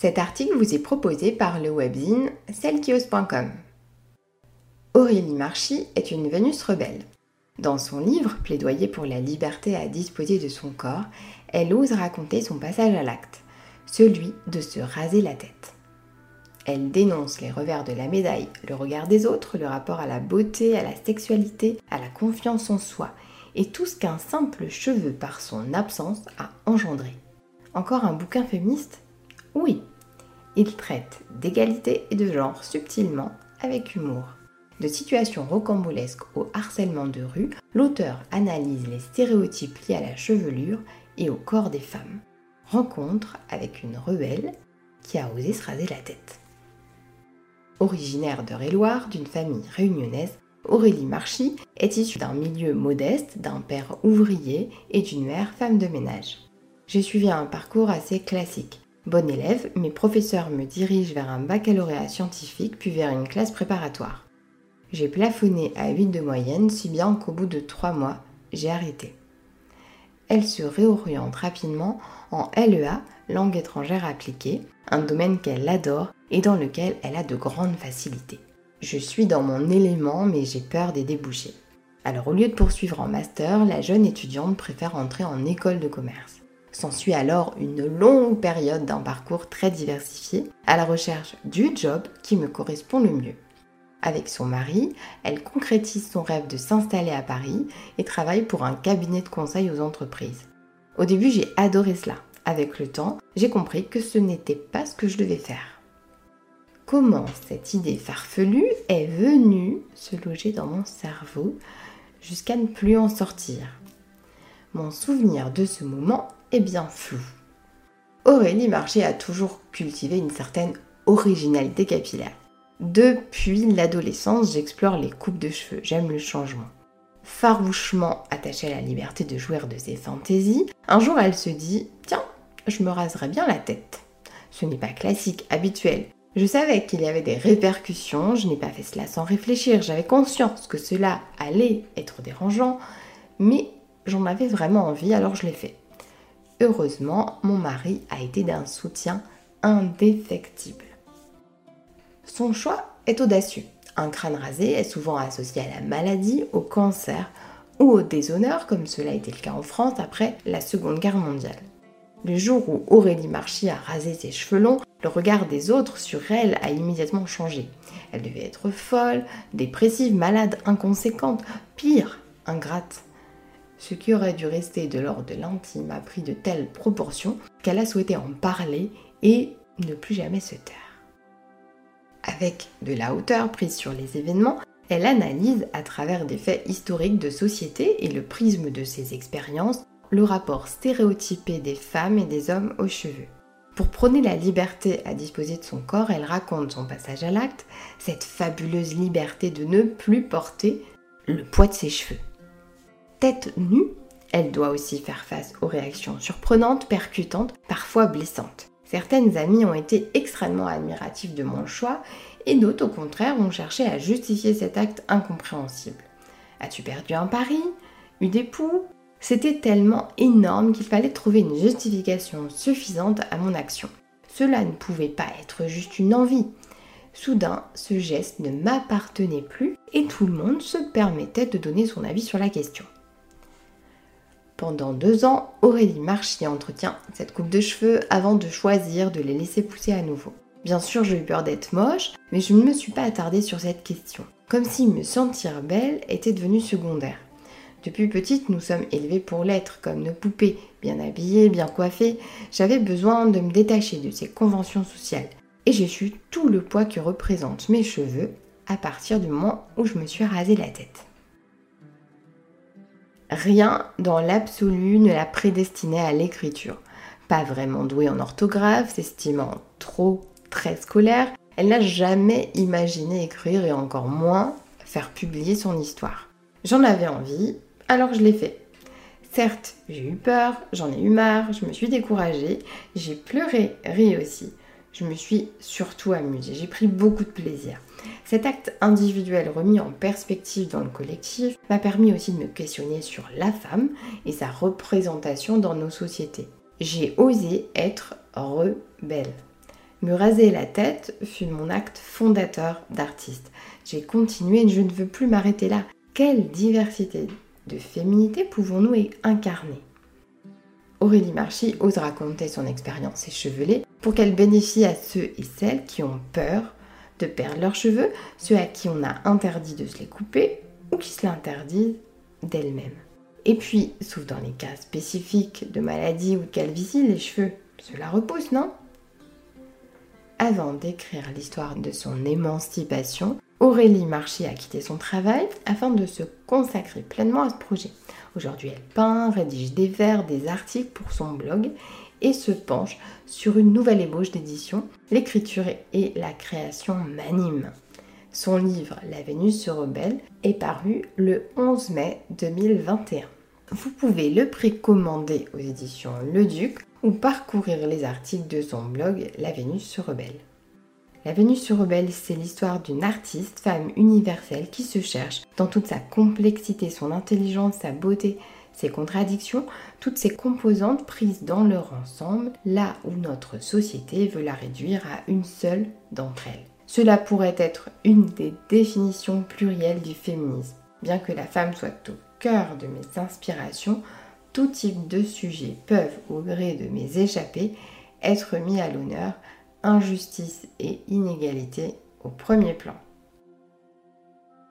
Cet article vous est proposé par le webzine cellequiose.com. Aurélie Marchy est une Vénus rebelle. Dans son livre Plaidoyer pour la liberté à disposer de son corps, elle ose raconter son passage à l'acte, celui de se raser la tête. Elle dénonce les revers de la médaille, le regard des autres, le rapport à la beauté, à la sexualité, à la confiance en soi, et tout ce qu'un simple cheveu par son absence a engendré. Encore un bouquin féministe? Oui. Il traite d'égalité et de genre subtilement, avec humour. De situations rocambolesques au harcèlement de rue, l'auteur analyse les stéréotypes liés à la chevelure et au corps des femmes. Rencontre avec une rebelle qui a osé se raser la tête. Originaire de Réloir, d'une famille réunionnaise, Aurélie Marchy est issue d'un milieu modeste, d'un père ouvrier et d'une mère femme de ménage. J'ai suivi un parcours assez classique. Bonne élève, mes professeurs me dirigent vers un baccalauréat scientifique puis vers une classe préparatoire. J'ai plafonné à 8 de moyenne, si bien qu'au bout de 3 mois, j'ai arrêté. Elle se réoriente rapidement en LEA, langue étrangère appliquée, un domaine qu'elle adore et dans lequel elle a de grandes facilités. Je suis dans mon élément, mais j'ai peur des débouchés. Alors au lieu de poursuivre en master, la jeune étudiante préfère entrer en école de commerce. S'ensuit alors une longue période d'un parcours très diversifié à la recherche du job qui me correspond le mieux. Avec son mari, elle concrétise son rêve de s'installer à Paris et travaille pour un cabinet de conseil aux entreprises. Au début, j'ai adoré cela. Avec le temps, j'ai compris que ce n'était pas ce que je devais faire. Comment cette idée farfelue est venue se loger dans mon cerveau jusqu'à ne plus en sortir? Mon souvenir de ce moment est bien flou. Aurélie Marché a toujours cultivé une certaine originalité capillaire. Depuis l'adolescence, j'explore les coupes de cheveux, j'aime le changement. Farouchement attachée à la liberté de jouir de ses fantaisies, un jour elle se dit Tiens, je me raserai bien la tête. Ce n'est pas classique, habituel. Je savais qu'il y avait des répercussions, je n'ai pas fait cela sans réfléchir, j'avais conscience que cela allait être dérangeant, mais j'en avais vraiment envie, alors je l'ai fait. Heureusement, mon mari a été d'un soutien indéfectible. Son choix est audacieux. Un crâne rasé est souvent associé à la maladie, au cancer ou au déshonneur, comme cela a été le cas en France après la Seconde Guerre mondiale. Le jour où Aurélie Marchy a rasé ses cheveux longs, le regard des autres sur elle a immédiatement changé. Elle devait être folle, dépressive, malade, inconséquente, pire, ingrate. Ce qui aurait dû rester de l'ordre de l'intime a pris de telles proportions qu'elle a souhaité en parler et ne plus jamais se taire. Avec de la hauteur prise sur les événements, elle analyse à travers des faits historiques de société et le prisme de ses expériences le rapport stéréotypé des femmes et des hommes aux cheveux. Pour prôner la liberté à disposer de son corps, elle raconte son passage à l'acte, cette fabuleuse liberté de ne plus porter le poids de ses cheveux. Tête nue, elle doit aussi faire face aux réactions surprenantes, percutantes, parfois blessantes. Certaines amies ont été extrêmement admiratives de mon choix et d'autres au contraire ont cherché à justifier cet acte incompréhensible. As-tu perdu un pari Eu des poux C'était tellement énorme qu'il fallait trouver une justification suffisante à mon action. Cela ne pouvait pas être juste une envie. Soudain, ce geste ne m'appartenait plus et tout le monde se permettait de donner son avis sur la question. Pendant deux ans, Aurélie Marchi entretient cette coupe de cheveux avant de choisir de les laisser pousser à nouveau. Bien sûr, j'ai eu peur d'être moche, mais je ne me suis pas attardée sur cette question. Comme si me sentir belle était devenu secondaire. Depuis petite, nous sommes élevés pour l'être, comme nos poupées, bien habillées, bien coiffées. J'avais besoin de me détacher de ces conventions sociales. Et j'ai su tout le poids que représentent mes cheveux à partir du moment où je me suis rasé la tête. Rien dans l'absolu ne la prédestinait à l'écriture. Pas vraiment douée en orthographe, s'estimant trop très scolaire, elle n'a jamais imaginé écrire et encore moins faire publier son histoire. J'en avais envie, alors je l'ai fait. Certes, j'ai eu peur, j'en ai eu marre, je me suis découragée, j'ai pleuré, ri aussi. Je me suis surtout amusée, j'ai pris beaucoup de plaisir. Cet acte individuel remis en perspective dans le collectif m'a permis aussi de me questionner sur la femme et sa représentation dans nos sociétés. J'ai osé être rebelle. Me raser la tête fut mon acte fondateur d'artiste. J'ai continué et je ne veux plus m'arrêter là. Quelle diversité de féminité pouvons-nous incarner? Aurélie Marchi ose raconter son expérience échevelée pour qu'elle bénéficie à ceux et celles qui ont peur de perdre leurs cheveux, ceux à qui on a interdit de se les couper ou qui se l'interdisent d'elles-mêmes. Et puis, sauf dans les cas spécifiques de maladie ou de calvitie, les cheveux, cela repousse, non? Avant d'écrire l'histoire de son émancipation, Aurélie Marchi a quitté son travail afin de se consacrer pleinement à ce projet. Aujourd'hui, elle peint, rédige des vers, des articles pour son blog et se penche sur une nouvelle ébauche d'édition. L'écriture et la création m'animent. Son livre La Vénus se rebelle est paru le 11 mai 2021. Vous pouvez le précommander aux éditions Le Duc ou parcourir les articles de son blog La Vénus se rebelle. La Vénus se rebelle, c'est l'histoire d'une artiste, femme universelle qui se cherche dans toute sa complexité, son intelligence, sa beauté, ses contradictions, toutes ces composantes prises dans leur ensemble, là où notre société veut la réduire à une seule d'entre elles. Cela pourrait être une des définitions plurielles du féminisme. Bien que la femme soit au cœur de mes inspirations, tout type de sujets peuvent, au gré de mes échappées, être mis à l'honneur, injustice et inégalité au premier plan.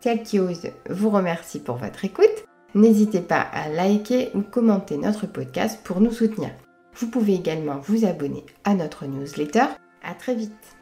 Celle qui ose vous remercie pour votre écoute. N'hésitez pas à liker ou commenter notre podcast pour nous soutenir. Vous pouvez également vous abonner à notre newsletter. À très vite.